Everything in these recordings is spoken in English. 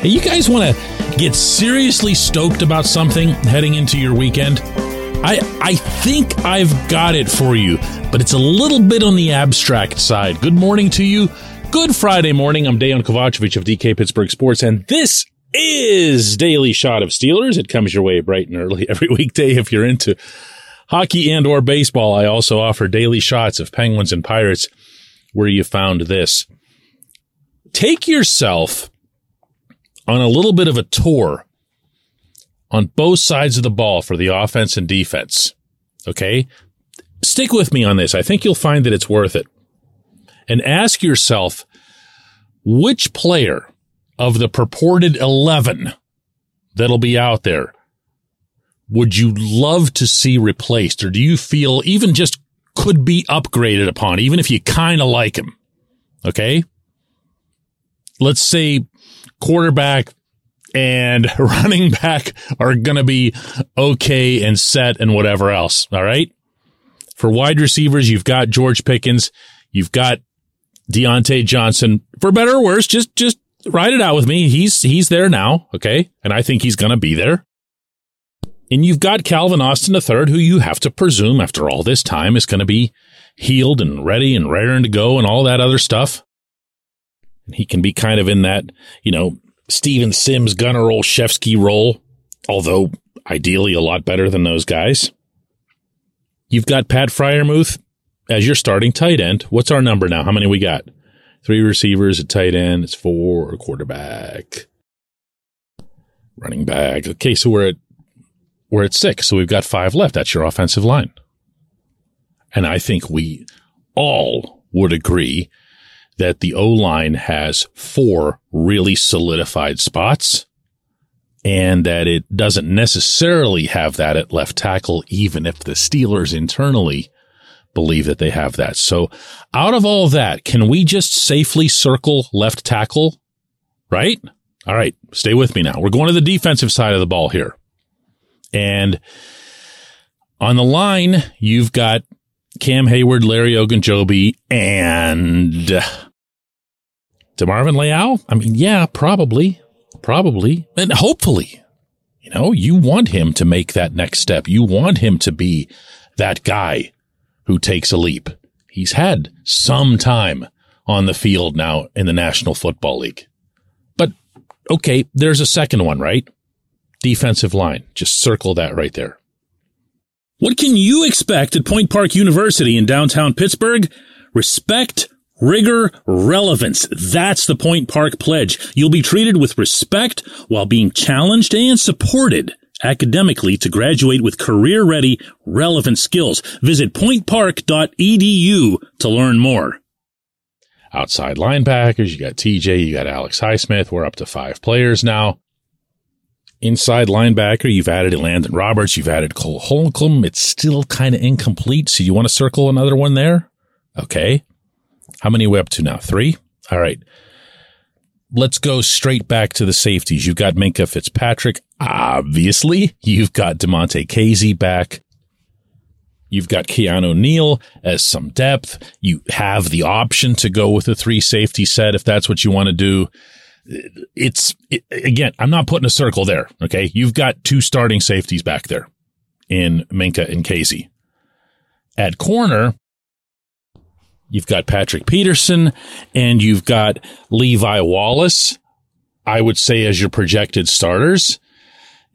Hey, you guys want to get seriously stoked about something heading into your weekend? I I think I've got it for you, but it's a little bit on the abstract side. Good morning to you. Good Friday morning. I'm Dejan Kovacevic of DK Pittsburgh Sports, and this is Daily Shot of Steelers. It comes your way bright and early every weekday if you're into hockey and or baseball. I also offer daily shots of Penguins and Pirates where you found this. Take yourself on a little bit of a tour on both sides of the ball for the offense and defense. Okay. Stick with me on this. I think you'll find that it's worth it. And ask yourself which player of the purported 11 that'll be out there would you love to see replaced? Or do you feel even just could be upgraded upon, even if you kind of like him? Okay. Let's say quarterback and running back are going to be okay and set and whatever else. All right. For wide receivers, you've got George Pickens. You've got Diontae Johnson. For better or worse, just, just ride it out with me. He's, he's there now. Okay. And I think he's going to be there. And you've got Calvin Austin III, who you have to presume after all this time is going to be healed and ready and raring to go and all that other stuff. He can be kind of in that, you know, Steven Sims, Gunnar Olszewski role, although ideally a lot better than those guys. You've got Pat Freiermuth as your starting tight end. What's our number now? How many we got? Three receivers, a tight end. It's four, quarterback, running back. Okay, so we're at we're at six. So we've got five left. That's your offensive line. And I think we all would agree that the O line has four really solidified spots and that it doesn't necessarily have that at left tackle, even if the Steelers internally believe that they have that. So out of all that, can we just safely circle left tackle? Right? All right. Stay with me now. We're going to the defensive side of the ball here. And on the line, you've got Cam Hayward, Larry Ogunjobi, and DeMarvin Leal. I mean, yeah, probably, probably, and hopefully, you know, you want him to make that next step. You want him to be that guy who takes a leap. He's had some time on the field now in the National Football League. But okay, there's a second one, right? defensive line. Just circle that right there. What can you expect at Point Park University in downtown Pittsburgh? Respect, rigor, relevance. That's the Point Park pledge. You'll be treated with respect while being challenged and supported academically to graduate with career ready, relevant skills. Visit pointpark.edu to learn more. Outside linebackers, you got TJ, you got Alex Highsmith. We're up to five players now inside linebacker. You've added Elandon Roberts. You've added Cole Holcomb. It's still kind of incomplete. So you want to circle another one there? Okay. How many are we up to now? Three? All right. Let's go straight back to the safeties. You've got Minkah Fitzpatrick. Obviously, you've got Damontae Kazee back. You've got Keanu Neal as some depth. You have the option to go with a three safety set if that's what you want to do it's it, again, I'm not putting a circle there. Okay. You've got two starting safeties back there in Minkah and Kazee. At corner, you've got Patrick Peterson and you've got Levi Wallace, I would say, as your projected starters.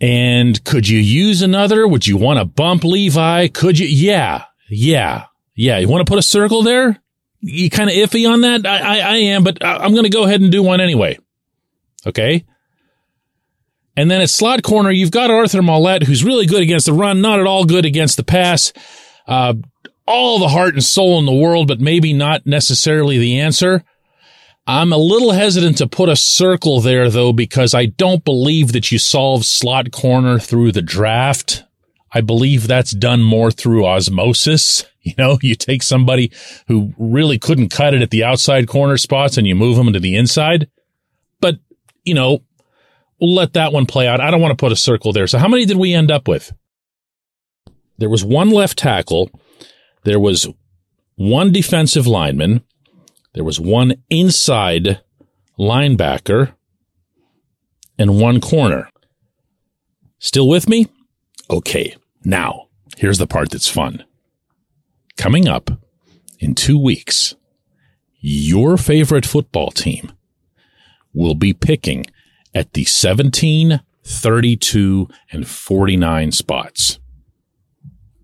And could you use another? Would you want to bump Levi? Could you? Yeah. Yeah. Yeah. You want to put a circle there? You kind of iffy on that? I, I, I am, but I'm going to go ahead and do one anyway. Okay. And then at slot corner, you've got Arthur Maulet, who's really good against the run, not at all good against the pass. Uh, all the heart and soul in the world, but maybe not necessarily the answer. I'm a little hesitant to put a circle there though, because I don't believe that you solve slot corner through the draft. I believe that's done more through osmosis. You know, you take somebody who really couldn't cut it at the outside corner spots and you move them to the inside But, you know, we'll let that one play out. I don't want to put a circle there. So how many did we end up with? There was one left tackle. There was one defensive lineman. There was one inside linebacker. and one corner. Still with me? Okay. Now, here's the part that's fun. Coming up in two weeks, your favorite football team will be picking at the 17, 32, and 49 spots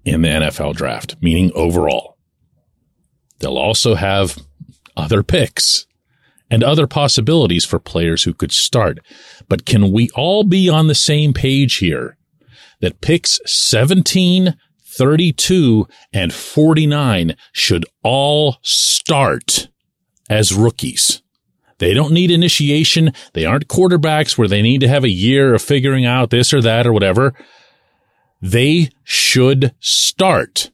in the NFL draft, meaning overall. They'll also have other picks and other possibilities for players who could start. But can we all be on the same page here that picks 17, 32, and 49 should all start as rookies? They don't need initiation. They aren't quarterbacks where they need to have a year of figuring out this or that or whatever. They should start.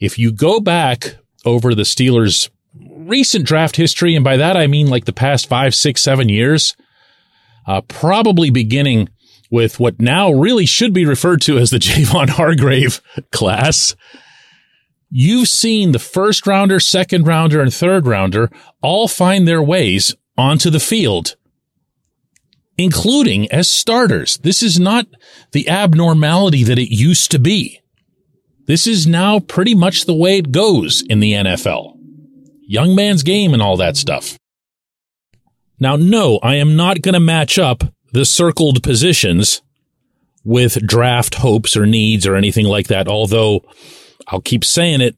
If you go back over the Steelers' recent draft history, and by that I mean like the past five, six, seven years, uh, probably beginning with what now really should be referred to as the Javon Hargrave class. You've seen the first rounder, second rounder, and third rounder all find their ways onto the field, including as starters. This is not the abnormality that it used to be. This is now pretty much the way it goes in the NFL. Young man's game and all that stuff. Now, no, I am not going to match up the circled positions with draft hopes or needs or anything like that. Although I'll keep saying it.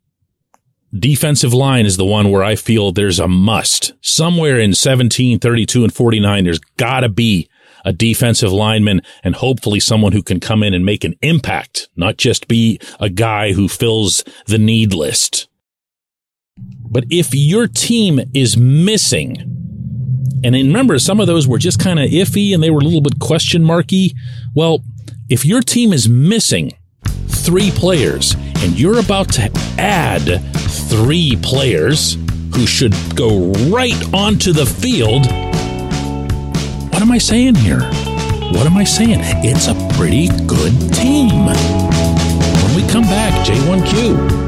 Defensive line is the one where I feel there's a must. Somewhere in 17, 32, and 49, there's gotta be a defensive lineman and hopefully someone who can come in and make an impact, not just be a guy who fills the need list. But if your team is missing, and remember, some of those were just kind of iffy and they were a little bit question marky. Well, if your team is missing three players and you're about to add three players who should go right onto the field, what am I saying here? What am I saying? It's a pretty good team. When we come back, J1Q.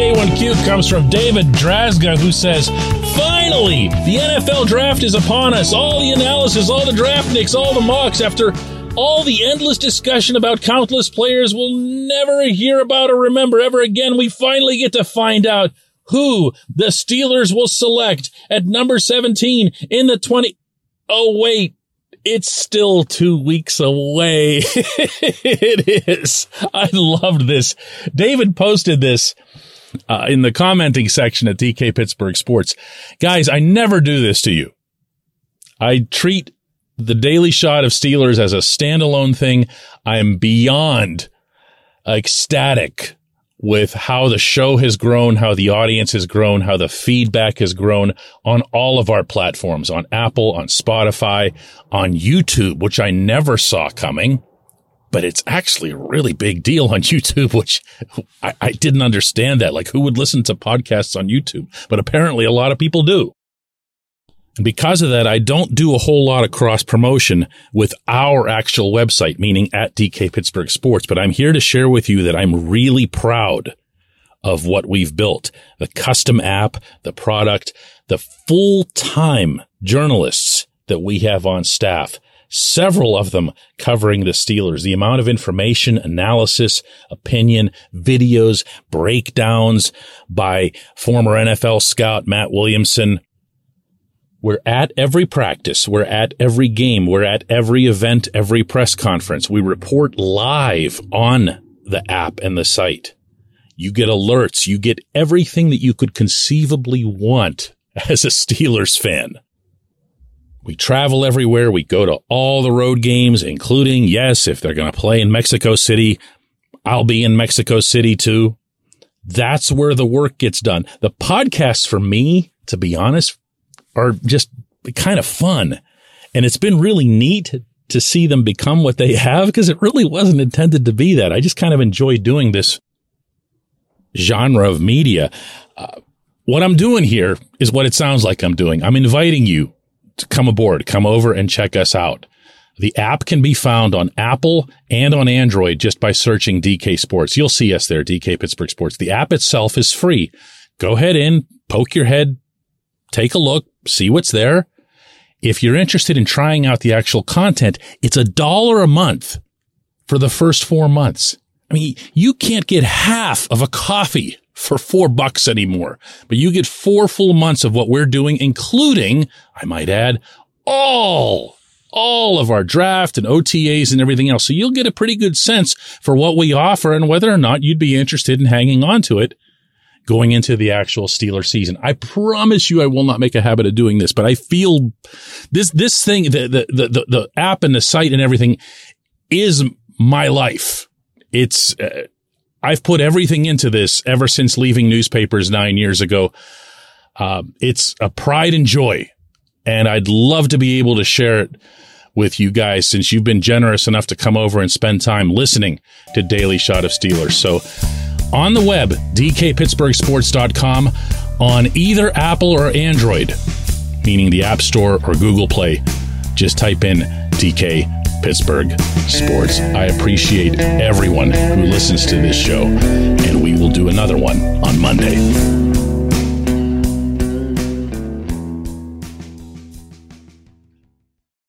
J1Q comes from David Drazga, who says, Finally, the NFL draft is upon us. All the analysis, all the draft nicks, all the mocks, after all the endless discussion about countless players we'll never hear about or remember ever again, we finally get to find out who the Steelers will select at number 17 in the 20. Oh, wait. It's still two weeks away. it is. I loved this. David posted this uh, in the commenting section at DK Pittsburgh Sports. Guys, I never do this to you. I treat the daily shot of Steelers as a standalone thing. I am beyond ecstatic with how the show has grown, how the audience has grown, how the feedback has grown on all of our platforms, on Apple, on Spotify, on YouTube, which I never saw coming but it's actually a really big deal on YouTube, which I, I, didn't understand that. Like who would listen to podcasts on YouTube? But apparently a lot of people do. And because of that, I don't do a whole lot of cross promotion with our actual website, meaning at DK Pittsburgh Sports. But I'm here to share with you that I'm really proud of what we've built. The custom app, the product, the full time journalists that we have on staff several of them covering the Steelers. The amount of information, analysis, opinion, videos, breakdowns by former NFL scout Matt Williamson. We're at every practice. We're at every game. We're at every event, every press conference. We report live on the app and the site. You get alerts. You get everything that you could conceivably want as a Steelers fan. We travel everywhere. We go to all the road games, including, yes, if they're going to play in Mexico City, I'll be in Mexico City too. That's where the work gets done. The podcasts for me, to be honest, are just kind of fun. And it's been really neat to see them become what they have because it really wasn't intended to be that. I just kind of enjoy doing this genre of media. Uh, what I'm doing here is what it sounds like I'm doing. I'm inviting you come aboard, come over and check us out. The app can be found on Apple and on Android just by searching DK Sports. You'll see us there, DK Pittsburgh Sports. The app itself is free. Go ahead in, poke your head, take a look, see what's there. If you're interested in trying out the actual content, it's a dollar a month for the first four months. I mean, you can't get half of a coffee for four bucks anymore, but you get four full months of what we're doing, including, I might add, all, all of our draft and OTAs and everything else. So you'll get a pretty good sense for what we offer and whether or not you'd be interested in hanging on to it going into the actual Steeler season. I promise you I will not make a habit of doing this, but I feel this, this thing, the, the, the, the app and the site and everything is my life. It's, uh, I've put everything into this ever since leaving newspapers nine years ago. Uh, it's a pride and joy, and I'd love to be able to share it with you guys since you've been generous enough to come over and spend time listening to Daily Shot of Steelers. So on the web, dkpittsburghsports.com, on either Apple or Android, meaning the App Store or Google Play, just type in DK Pittsburgh Sports. I appreciate everyone who listens to this show, and we will do another one on Monday.